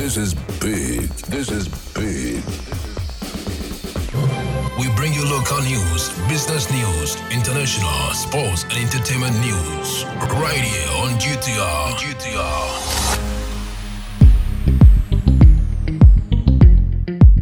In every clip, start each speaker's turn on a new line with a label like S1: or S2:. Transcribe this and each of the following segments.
S1: This is big. This is big. We bring you local news, business news, international, sports, and entertainment news. Right here on GTR. GTR.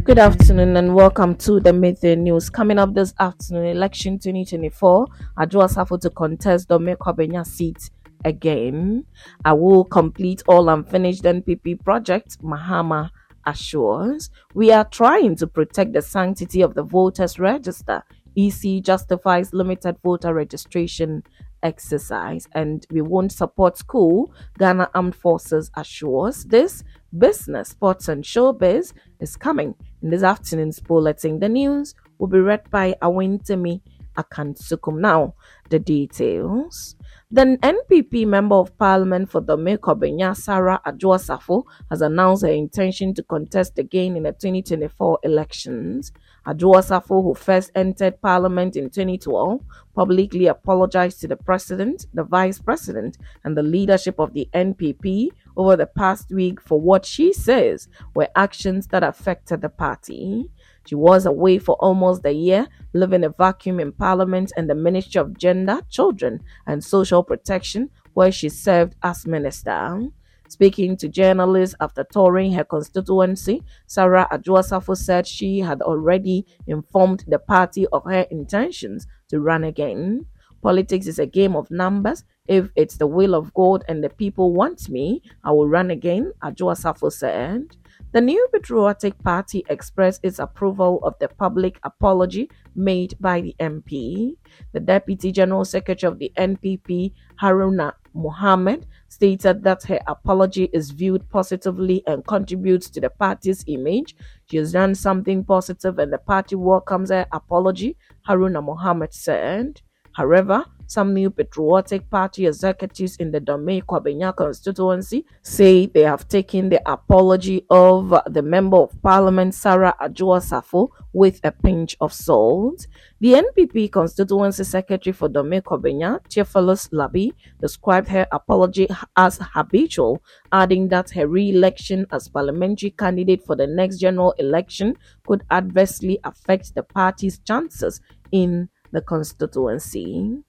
S2: Good afternoon and welcome to the Midday News. Coming up this afternoon, election 2024, Adwoa Safo to contest the Dome Kwabenya seat again. I will complete all unfinished NPP project, Mahama assures. We are trying to protect the sanctity of the voters register. EC justifies limited voter registration exercise and we won't support school, Ghana Armed Forces assures. This business, sports and showbiz is coming in this afternoon's bulletin. The news will be read by Awentemi Akansukum. Now, the details. The NPP Member of Parliament for the Dome Kwabenya, Sarah Adwoa Safo, has announced her intention to contest again in the 2024 elections. Adwoa Safo, who first entered Parliament in 2012, publicly apologized to the President, the Vice President, and the leadership of the NPP over the past week for what she says were actions that affected the party. She was away for almost a year, living a vacuum in Parliament and the Ministry of Gender, Children and Social Protection, where she served as minister. Speaking to journalists after touring her constituency, Sarah Adwoa Safo said she had already informed the party of her intentions to run again. Politics is a game of numbers. If it's the will of God and the people want me, I will run again, Adwoa Safo said. The New Patriotic Party expressed its approval of the public apology made by the MP. The Deputy General Secretary of the NPP, Haruna Mohammed, stated that her apology is viewed positively and contributes to the party's image. She has done something positive and the party welcomes her apology, Haruna Mohammed said. However, some new patriotic party executives in the Dome Kwabenya constituency say they have taken the apology of the Member of Parliament Sarah Adwoa Safo with a pinch of salt. The NPP constituency secretary for Dome Kwabenya, Theophilus Labi, described her apology as habitual, adding that her re-election as parliamentary candidate for the next general election could adversely affect the party's chances in the constituency.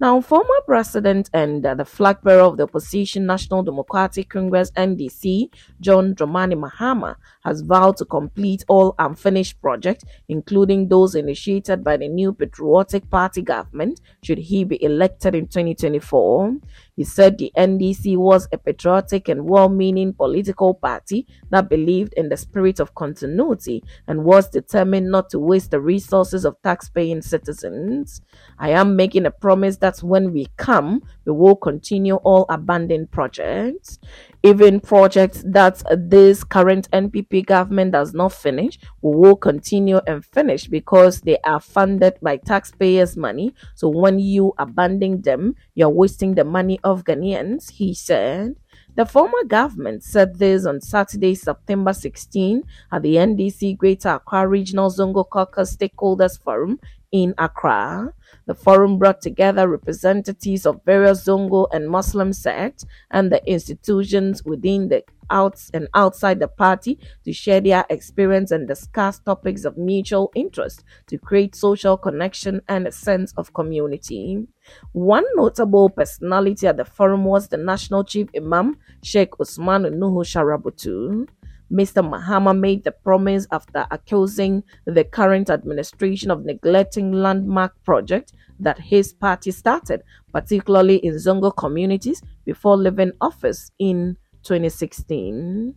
S2: Now, former president and uh, the flag bearer of the opposition National Democratic Congress NDC, John Dramani Mahama, has vowed to complete all unfinished projects, including those initiated by the new Patriotic Party government, should he be elected in 2024. He said the NDC was a patriotic and well meaning political party that believed in the spirit of continuity and was determined not to waste the resources of taxpaying citizens. I am making a promise that when we come, we will continue all abandoned projects even projects that this current NPP government does not finish, will continue and finish because they are funded by taxpayers' money. So when you abandon them, you're wasting the money of Ghanaians, he said. The former government said this on Saturday, September 16, at the NDC Greater Accra Regional Zongo Caucus Stakeholders Forum in Accra. The forum brought together representatives of various Zongo and Muslim sects and the institutions within the outs and outside the party to share their experience and discuss topics of mutual interest to create social connection and a sense of community. One notable personality at the forum was the national chief imam Sheikh Usman Nuhu Sharubutu. Mr. Mahama made the promise after accusing the current administration of neglecting landmark projects that his party started, particularly in Zongo communities, before leaving office in 2016.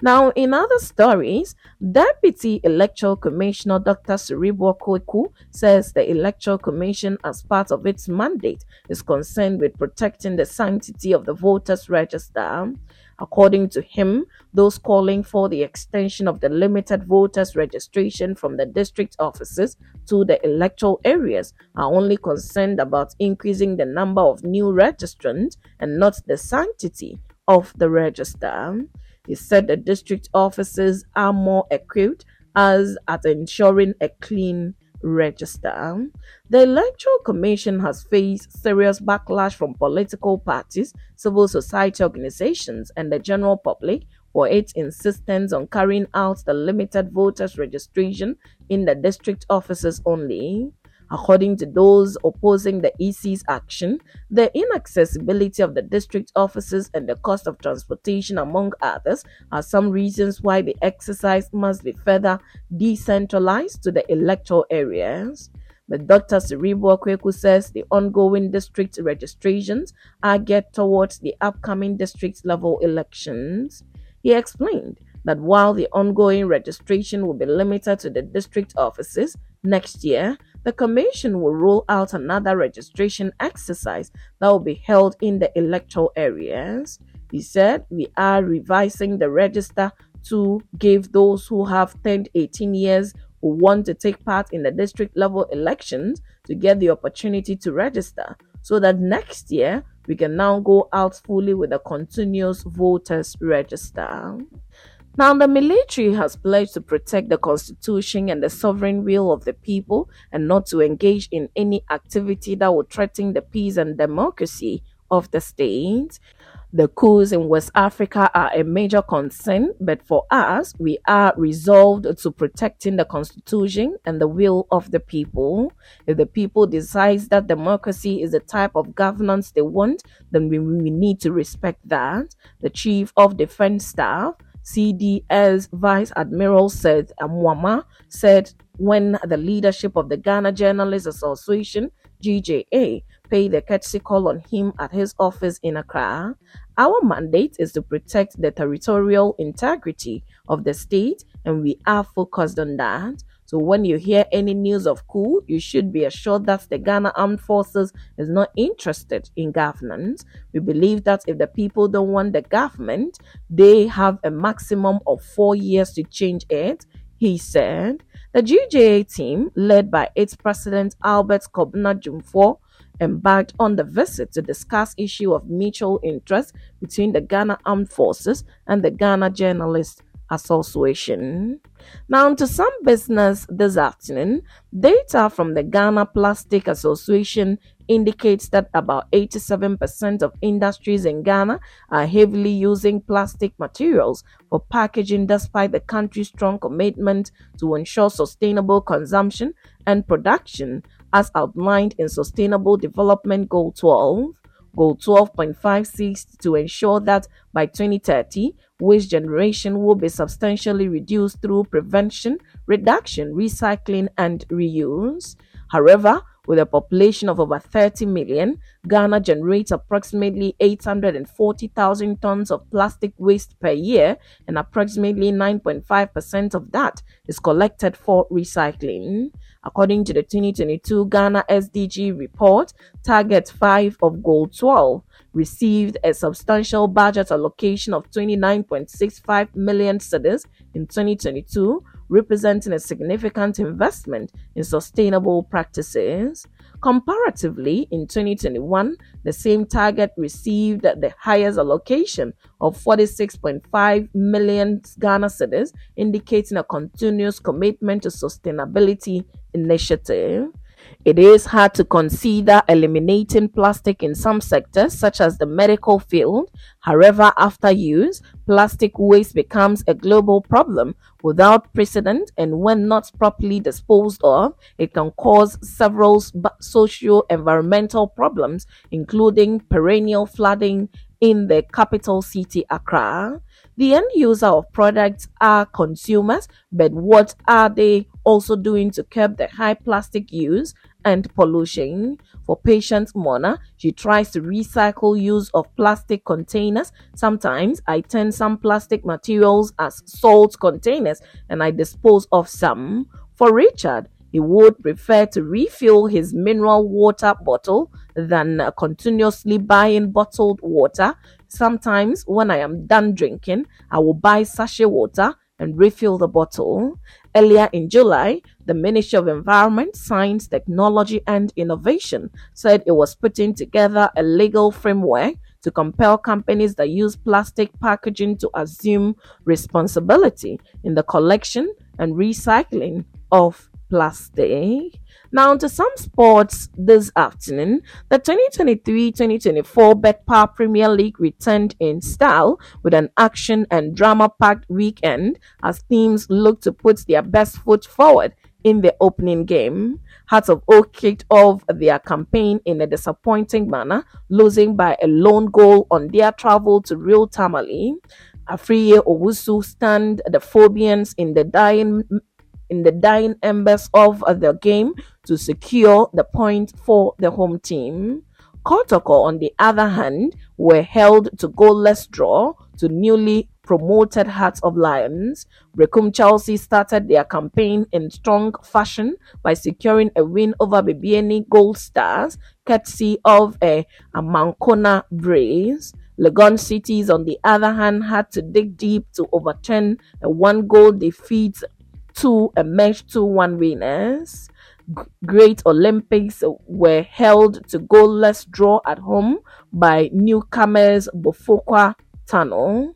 S2: Now, in other stories, Deputy Electoral Commissioner Dr. Serebour Quaicoe says the Electoral Commission, as part of its mandate, is concerned with protecting the sanctity of the voters' register. According to him, those calling for the extension of the limited voters registration from the district offices to the electoral areas are only concerned about increasing the number of new registrants and not the sanctity of the register. He said the district offices are more equipped as at ensuring a clean register. The Electoral Commission has faced serious backlash from political parties, civil society organizations, and the general public for its insistence on carrying out the limited voters registration in the district offices only. According to those opposing the EC's action, the inaccessibility of the district offices and the cost of transportation, among others, are some reasons why the exercise must be further decentralized to the electoral areas. But Dr. Serebour Quaicoe says the ongoing district registrations are geared towards the upcoming district level elections. He explained that while the ongoing registration will be limited to the district offices next year, the Commission will roll out another registration exercise that will be held in the electoral areas. He said, We are revising the register to give those who have turned 18 years who want to take part in the district level elections to get the opportunity to register so that next year we can now go out fully with a continuous voters register. Now, the military has pledged to protect the constitution and the sovereign will of the people and not to engage in any activity that would threaten the peace and democracy of the state. The coups in West Africa are a major concern, but for us, we are resolved to protecting the constitution and the will of the people. If the people decides that democracy is the type of governance they want, then we, we need to respect that. The chief of defense staff CDS Vice Admiral Seth Amoama said when the leadership of the Ghana Journalists Association, GJA, paid the courtesy call on him at his office in Accra. Our mandate is to protect the territorial integrity of the state, and we are focused on that. So when you hear any news of coup, you should be assured that the Ghana Armed Forces is not interested in governance. We believe that if the people don't want the government, they have a maximum of four years to change it. He said, the GJA team, led by its president Albert Kwabena Dwumfour, embarked on the visit to discuss issue of mutual interest between the Ghana Armed Forces and the Ghana Journalists Association. Now, to some business this afternoon, data from the Ghana Plastic Association indicates that about 87% of industries in Ghana are heavily using plastic materials for packaging despite the country's strong commitment to ensure sustainable consumption and production as outlined in Sustainable Development Goal 12. Goal 12.56 to ensure that by 2030, waste generation will be substantially reduced through prevention, reduction, recycling, and reuse. However, with a population of over 30 million, Ghana generates approximately 840,000 tons of plastic waste per year, and approximately 9.5% of that is collected for recycling. According to the 2022 Ghana SDG report, Target 5 of Goal 12 received a substantial budget allocation of 29.65 million cedis in 2022 representing a significant investment in sustainable practices. Comparatively, in 2021, the same target received the highest allocation of 46.5 million Ghana cedis, indicating a continuous commitment to sustainability initiative. It is hard to consider eliminating plastic in some sectors, such as the medical field. However, after use, plastic waste becomes a global problem without precedent, and when not properly disposed of, it can cause several socio environmental problems, including perennial flooding in the capital city, Accra. The end user of products are consumers, but what are they also doing to curb the high plastic use and pollution. For patient Mona, she tries to recycle use of plastic containers. Sometimes I turn some plastic materials as salt containers and I dispose of some. For Richard, he would prefer to refill his mineral water bottle than continuously buying bottled water. Sometimes, when I am done drinking, I will buy sachet water and refill the bottle. Earlier in July, the Ministry of Environment, Science, Technology and Innovation said it was putting together a legal framework to compel companies that use plastic packaging to assume responsibility in the collection and recycling of plastic. Now, to some sports this afternoon, the 2023 2024 betPawa Premier League returned in style with an action and drama packed weekend as teams look to put their best foot forward in the opening game. Hearts of Oak kicked off their campaign in a disappointing manner, losing by a lone goal on their travel to Real Tamale. Afriye Owusu stand the Phobians in the dying in the dying embers of uh, the game to secure the point for the home team. Kotoko, on the other hand, were held to goalless draw to newly promoted Hearts of Lions. Berekum Chelsea started their campaign in strong fashion by securing a win over Bibiani Gold Stars, courtesy of a, a Mancona brace. Legon Cities, on the other hand, had to dig deep to overturn a one goal defeat to emerge 2 1 winners. Great Olympics were held to goalless draw at home by newcomers Bofoakwa Tano.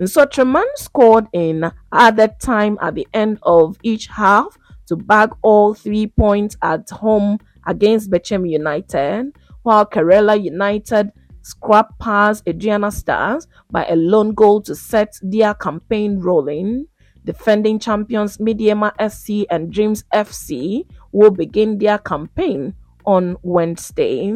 S2: Nsoatreman scored in added time at the end of each half to bag all three points at home against Bechem United, while Karela United scrapped past Aduana Stars by a lone goal to set their campaign rolling. Defending champions Medeama SC and Dreams FC will begin their campaign on Wednesday.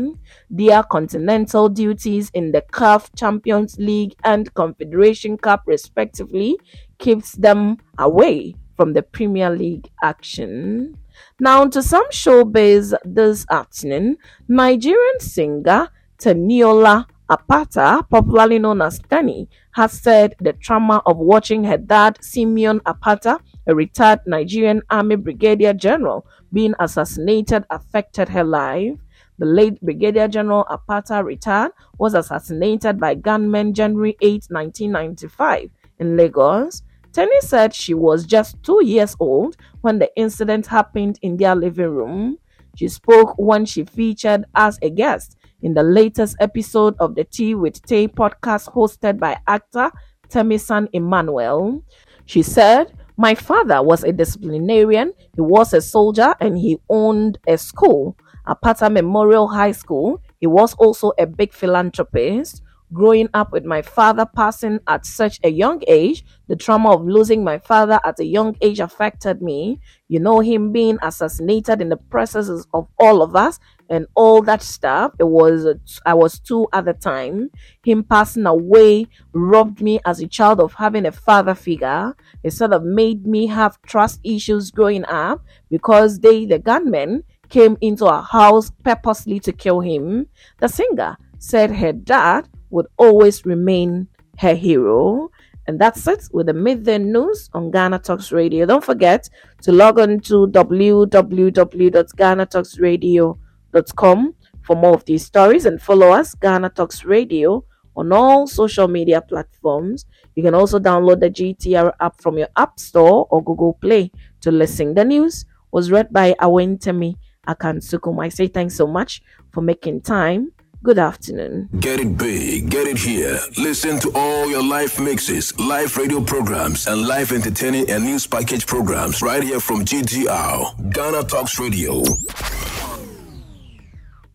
S2: Their continental duties in the CAF Champions League and Confederation Cup, respectively, keeps them away from the Premier League action. Now, to some showbiz this afternoon, Nigerian singer Teniola Apata, popularly known as Teni, has said the trauma of watching her dad, Simeon Apata, a retired Nigerian Army Brigadier General, being assassinated affected her life. The late Brigadier General Apata retired was assassinated by gunmen January 8, 1995 in Lagos. Teni said she was just two years old when the incident happened in their living room. She spoke when she featured as a guest in the latest episode of the Tea with Tay podcast hosted by actor Taymesan Emmanuel. She said, My father was a disciplinarian, he was a soldier, and he owned a school, Apata Memorial High School. He was also a big philanthropist. Growing up with my father passing at such a young age, the trauma of losing my father at a young age affected me. You know, him being assassinated in the presence of all of us and all that stuff. It was, I was two at the time. Him passing away robbed me as a child of having a father figure. It sort of made me have trust issues growing up because they, the gunmen, came into our house purposely to kill him. The singer said her dad would always remain her hero. And that's it with the midday news on Ghana Talks Radio. Don't forget to log on to www.ghanatalksradio.com for more of these stories and follow us, Ghana Talks Radio, on all social media platforms. You can also download the GTR app from your App Store or Google Play to listen. The news was read by Awentemi Akansukum. I say thanks so much for making time Good afternoon.
S1: Get it big, get it here. Listen to all your live mixes, live radio programs, and live entertaining and news package programs right here from GTR, Ghana Talks Radio.